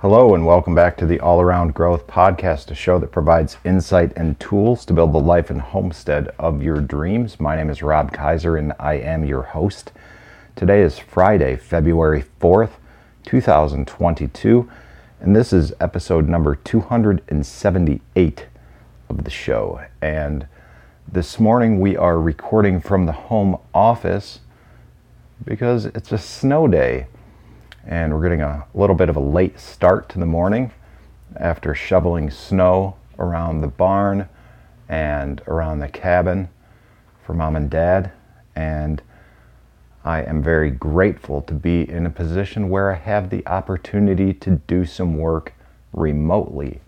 Hello, and welcome back to the All Around Growth Podcast, a show that provides insight and tools to build the life and homestead of your dreams. My name is Rob Kaiser, and I am your host. Today is Friday, February 4th, 2022, and this is episode number 278 of the show. And this morning we are recording from the home office because it's a snow day and we're getting a little bit of a late start to the morning after shoveling snow around the barn and around the cabin for mom and dad. And I am very grateful to be in a position where I have the opportunity to do some work remotely.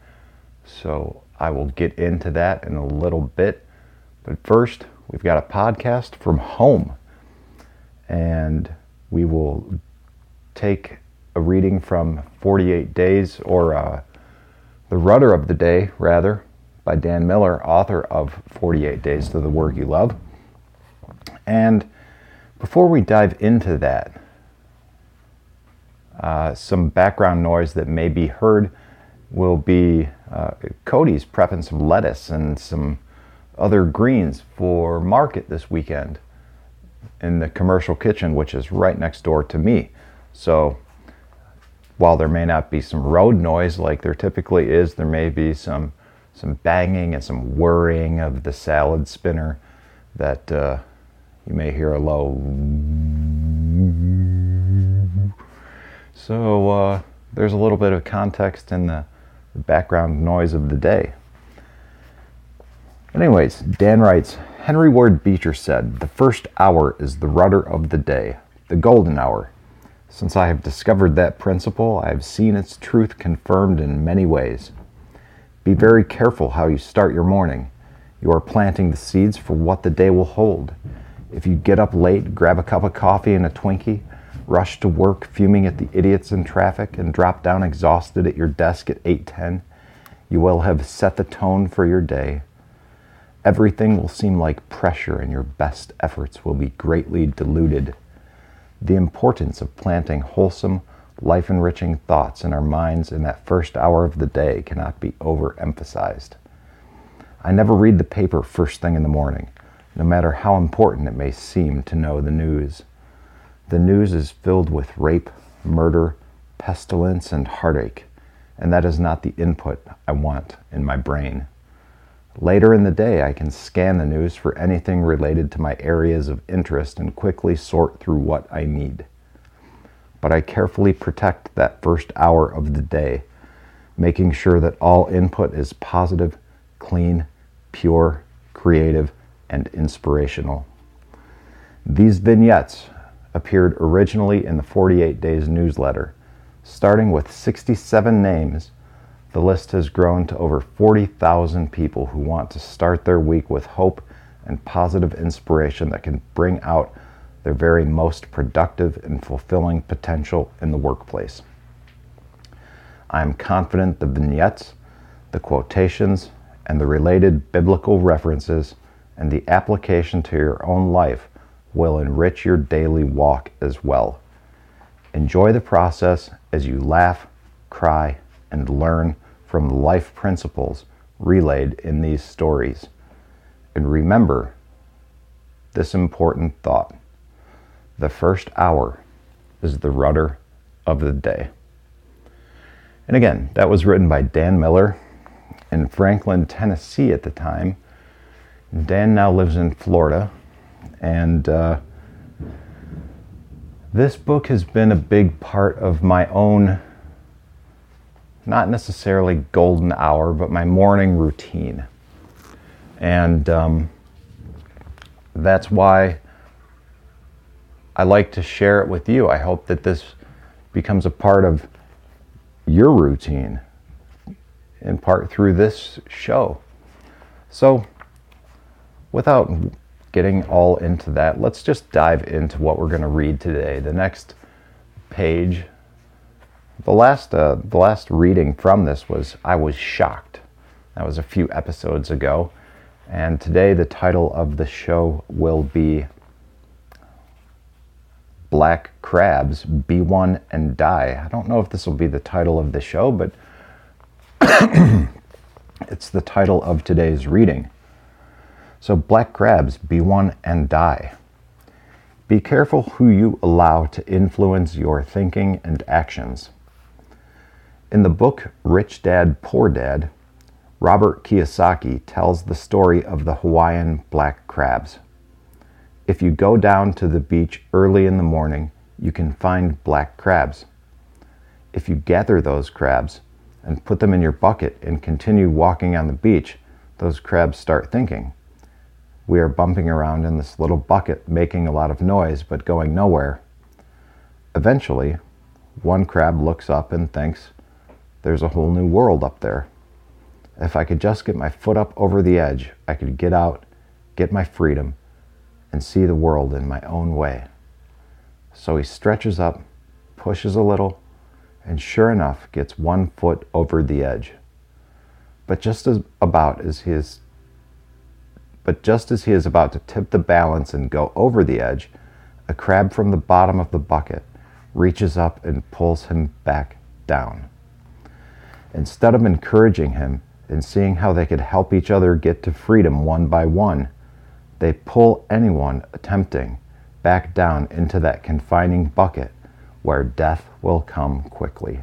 So I will get into that in a little bit. But first, we've got a podcast from home. And we will take a reading from 48 Days, or uh, The Rudder of the Day, rather, by Dan Miller, author of 48 Days to the Work You Love. And before we dive into that, uh, some background noise that may be heard will be uh, Cody's prepping some lettuce and some other greens for market this weekend in the commercial kitchen, which is right next door to me. So while there may not be some road noise like there typically is, there may be some some banging and some whirring of the salad spinner that uh, you may hear a low. So uh, there's a little bit of context in the background noise of the day. Anyways, Dan writes Henry Ward Beecher said, The first hour is the rudder of the day, the golden hour. Since I have discovered that principle, I have seen its truth confirmed in many ways. Be very careful how you start your morning. You are planting the seeds for what the day will hold. If you get up late, grab a cup of coffee and a Twinkie, rush to work fuming at the idiots in traffic, and drop down exhausted at your desk at 8:10, you will have set the tone for your day. Everything will seem like pressure and your best efforts will be greatly diluted. The importance of planting wholesome, life enriching thoughts in our minds in that first hour of the day cannot be overemphasized. I never read the paper first thing in the morning, no matter how important it may seem to know the news. The news is filled with rape, murder, pestilence, and heartache, and that is not the input I want in my brain. Later in the day, I can scan the news for anything related to my areas of interest and quickly sort through what I need. But I carefully protect that first hour of the day, making sure that all input is positive, clean, pure, creative, and inspirational. These vignettes appeared originally in the 48 Days newsletter, starting with 67 names the list has grown to over 40,000 people who want to start their week with hope and positive inspiration that can bring out their very most productive and fulfilling potential in the workplace. I am confident the vignettes, the quotations, and the related biblical references and the application to your own life will enrich your daily walk as well. Enjoy the process as you laugh, cry, and learn from the life principles relayed in these stories. And remember this important thought the first hour is the rudder of the day. And again, that was written by Dan Miller in Franklin, Tennessee at the time. Dan now lives in Florida. And uh, this book has been a big part of my own not necessarily golden hour, but my morning routine. And um, that's why I like to share it with you. I hope that this becomes a part of your routine, in part through this show. So, without getting all into that, let's just dive into what we're going to read today. The next page the last, uh, the last reading from this was I Was Shocked. That was a few episodes ago. And today the title of the show will be black crabs, be one and die. I don't know if this will be the title of the show, but it's the title of today's reading. So, black crabs, be one and die. Be careful who you allow to influence your thinking and actions. In the book Rich Dad, Poor Dad, Robert Kiyosaki tells the story of the Hawaiian black crabs. If you go down to the beach early in the morning, you can find black crabs. If you gather those crabs and put them in your bucket and continue walking on the beach, those crabs start thinking. We are bumping around in this little bucket, making a lot of noise, but going nowhere. Eventually, one crab looks up and thinks, There's a whole new world up there. If I could just get my foot up over the edge, I could get out, get my freedom, and see the world in my own way. So he stretches up, pushes a little, and sure enough gets one foot over the edge. But just as about as he is but just as he is about to tip the balance and go over the edge, a crab from the bottom of the bucket reaches up and pulls him back down. Instead of encouraging him, and seeing how they could help each other get to freedom one by one, they pull anyone attempting back down into that confining bucket where death will come quickly.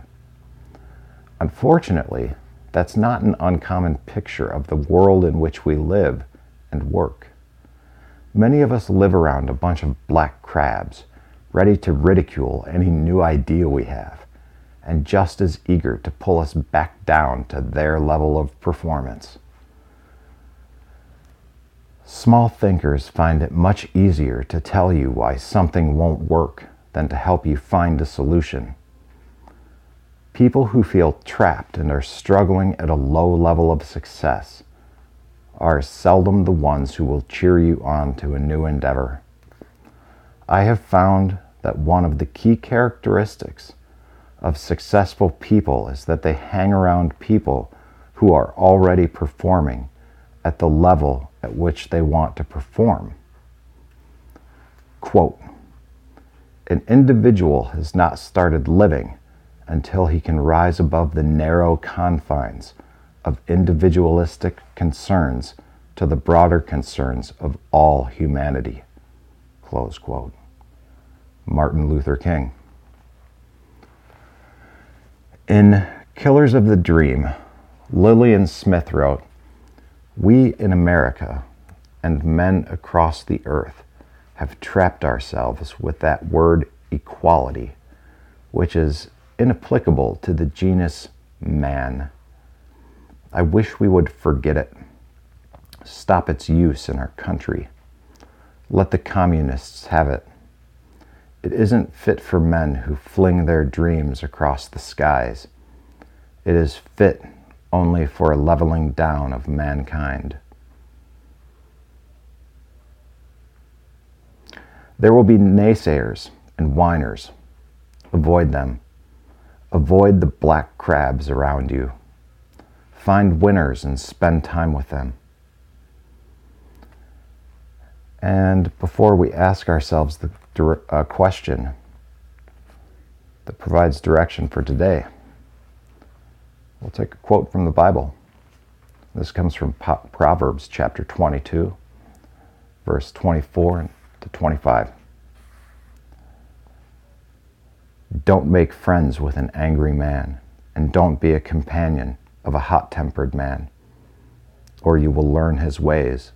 Unfortunately, that's not an uncommon picture of the world in which we live and work. Many of us live around a bunch of black crabs, ready to ridicule any new idea we have and just as eager to pull us back down to their level of performance. Small thinkers find it much easier to tell you why something won't work than to help you find a solution. People who feel trapped and are struggling at a low level of success are seldom the ones who will cheer you on to a new endeavor. I have found that one of the key characteristics of successful people is that they hang around people who are already performing at the level at which they want to perform. Quote An individual has not started living until he can rise above the narrow confines of individualistic concerns to the broader concerns of all humanity. Close quote. Martin Luther King. In Killers of the Dream, Lillian Smith wrote, We in America and men across the earth have trapped ourselves with that word equality, which is inapplicable to the genus man. I wish we would forget it, stop its use in our country, let the communists have it. It isn't fit for men who fling their dreams across the skies. It is fit only for a leveling down of mankind. There will be naysayers and whiners. Avoid them. Avoid the black crabs around you. Find winners and spend time with them. And before we ask ourselves the a uh, question that provides direction for today. We'll take a quote from the Bible. This comes from Proverbs chapter 22, verse 24 to 25. Don't make friends with an angry man, and don't be a companion of a hot tempered man, or you will learn his ways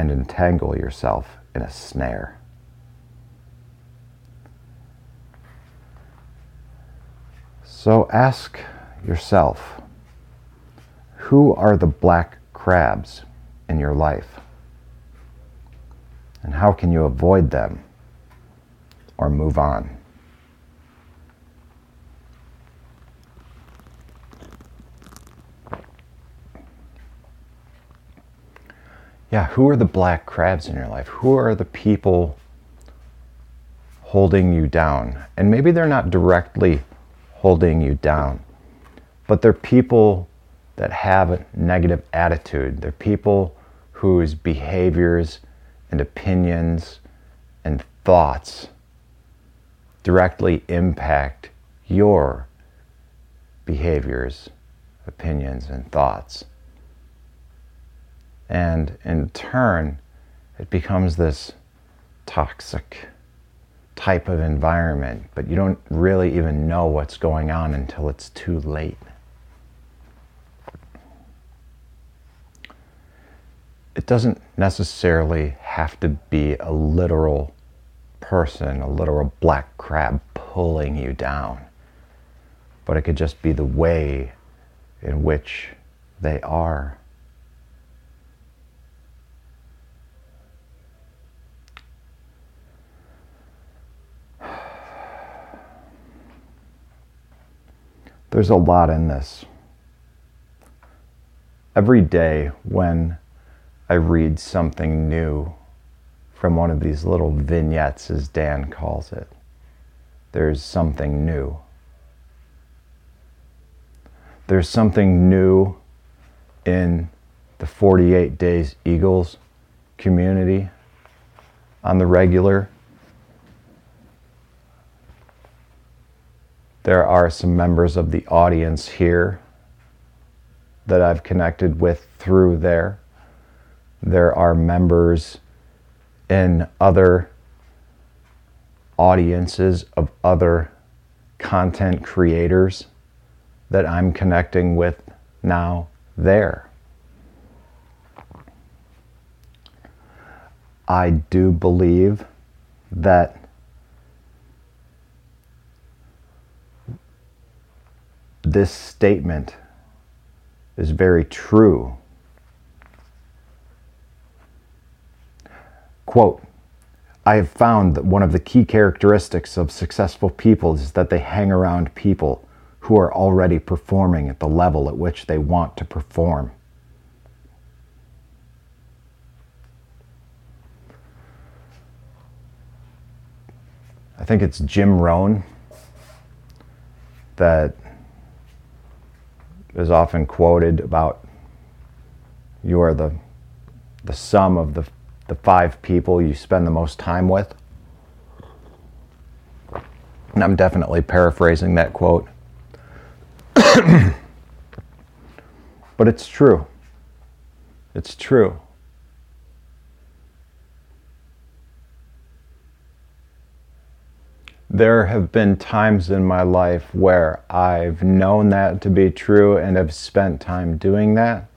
and entangle yourself in a snare. So ask yourself who are the black crabs in your life? And how can you avoid them or move on? Yeah, who are the black crabs in your life? Who are the people holding you down? And maybe they're not directly holding you down. But they're people that have a negative attitude. They're people whose behaviors and opinions and thoughts directly impact your behaviors, opinions, and thoughts. And in turn, it becomes this toxic type of environment, but you don't really even know what's going on until it's too late. It doesn't necessarily have to be a literal person, a literal black crab pulling you down, but it could just be the way in which they are. There's a lot in this. Every day when I read something new from one of these little vignettes, as Dan calls it, there's something new. There's something new in the 48 Days Eagles community on the regular. There are some members of the audience here that I've connected with through there. There are members in other audiences of other content creators that I'm connecting with now there. I do believe that this statement is very true. Quote, I have found that one of the key characteristics of successful people is that they hang around people who are already performing at the level at which they want to perform. I think it's Jim Rohn that is often quoted about you are the, the sum of the, the five people you spend the most time with. And I'm definitely paraphrasing that quote. but it's true. It's true. There have been times in my life where I've known that to be true and have spent time doing that.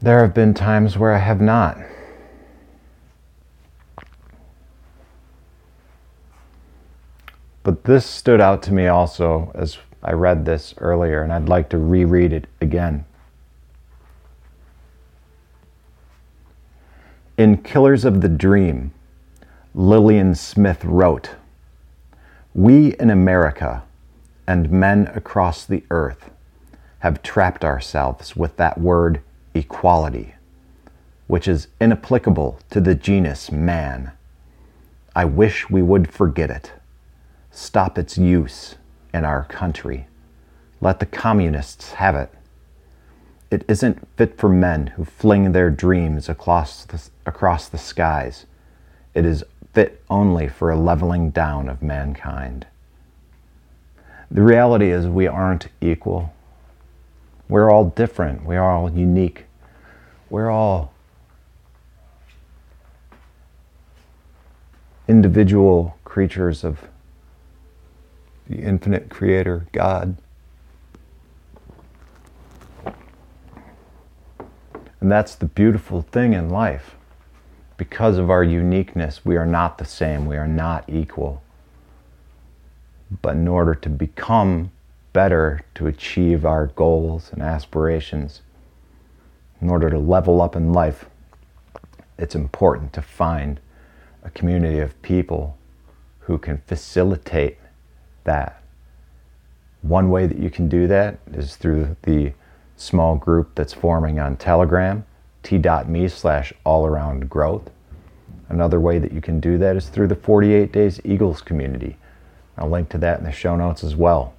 There have been times where I have not. But this stood out to me also as I read this earlier, and I'd like to reread it again. In Killers of the Dream, Lillian Smith wrote We in America and men across the earth have trapped ourselves with that word equality, which is inapplicable to the genus man. I wish we would forget it, stop its use in our country. Let the communists have it. It isn't fit for men who fling their dreams across the, across the skies. It is fit only for a leveling down of mankind. The reality is, we aren't equal. We're all different. We are all unique. We're all individual creatures of the infinite creator, God. And that's the beautiful thing in life because of our uniqueness, we are not the same. We are not equal. But in order to become better, to achieve our goals and aspirations, in order to level up in life, it's important to find a community of people who can facilitate that. One way that you can do that is through the small group that's forming on Telegram t.me slash all around growth. Another way that you can do that is through the 48 Days Eagles community. I'll link to that in the show notes as well.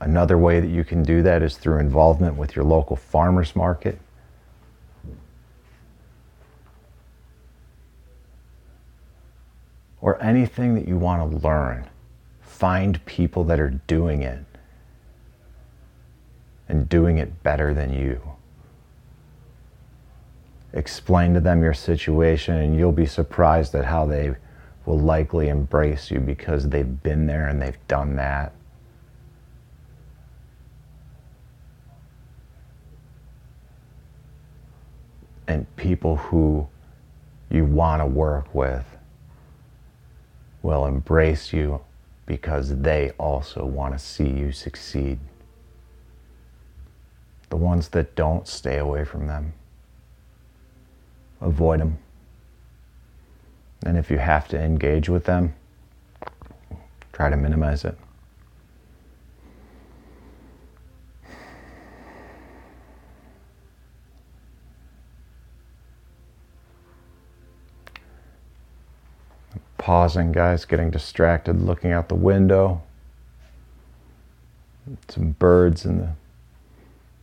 Another way that you can do that is through involvement with your local farmers market. Or anything that you want to learn. Find people that are doing it and doing it better than you. Explain to them your situation, and you'll be surprised at how they will likely embrace you because they've been there and they've done that. And people who you want to work with will embrace you because they also want to see you succeed. The ones that don't, stay away from them. Avoid them. And if you have to engage with them, try to minimize it. Pausing, guys, getting distracted, looking out the window. Some birds in the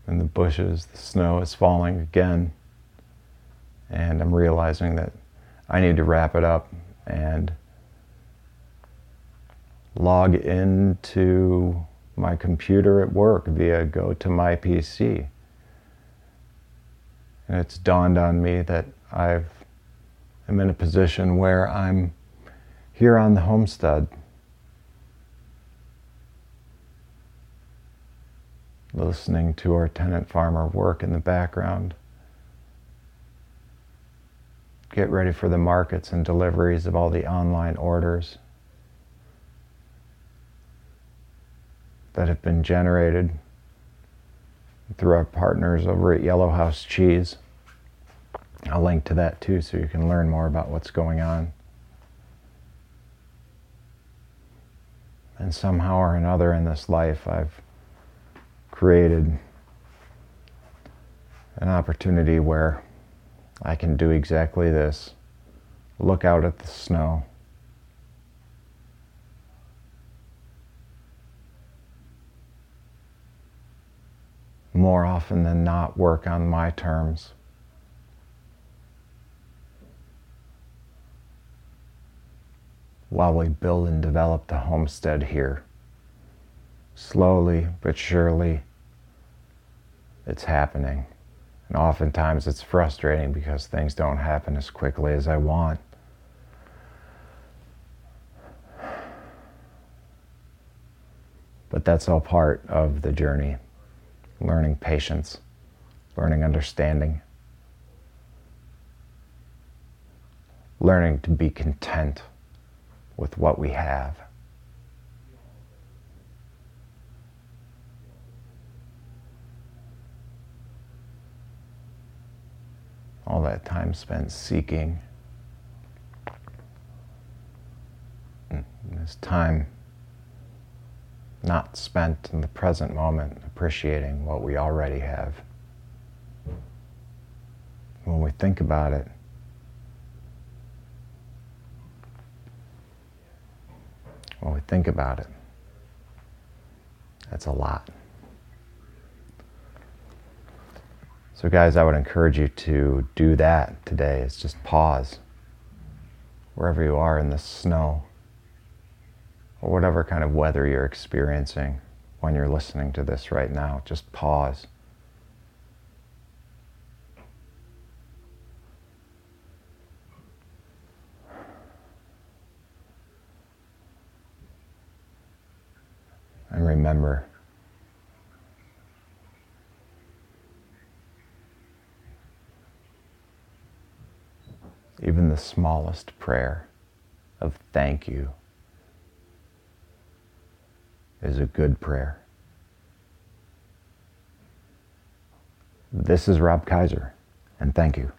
in the bushes. The snow is falling again. And I'm realizing that I need to wrap it up and log into my computer at work via GoToMyPC. And it's dawned on me that I've I'm in a position where I'm here on the homestead listening to our tenant farmer work in the background get ready for the markets and deliveries of all the online orders that have been generated through our partners over at Yellow House Cheese. I'll link to that too so you can learn more about what's going on. And somehow or another in this life, I've created an opportunity where I can do exactly this. Look out at the snow. More often than not, work on my terms. While we build and develop the homestead here. Slowly but surely, it's happening. And oftentimes it's frustrating because things don't happen as quickly as I want. But that's all part of the journey learning patience, learning understanding, learning to be content with what we have. All that time spent seeking. And this time not spent in the present moment appreciating what we already have. When we think about it, when we think about it, that's a lot. So, guys, I would encourage you to do that today. Is just pause wherever you are in the snow or whatever kind of weather you're experiencing when you're listening to this right now. Just pause. And remember even the smallest prayer of thank you is a good prayer. This is Rob Kaiser, and thank you.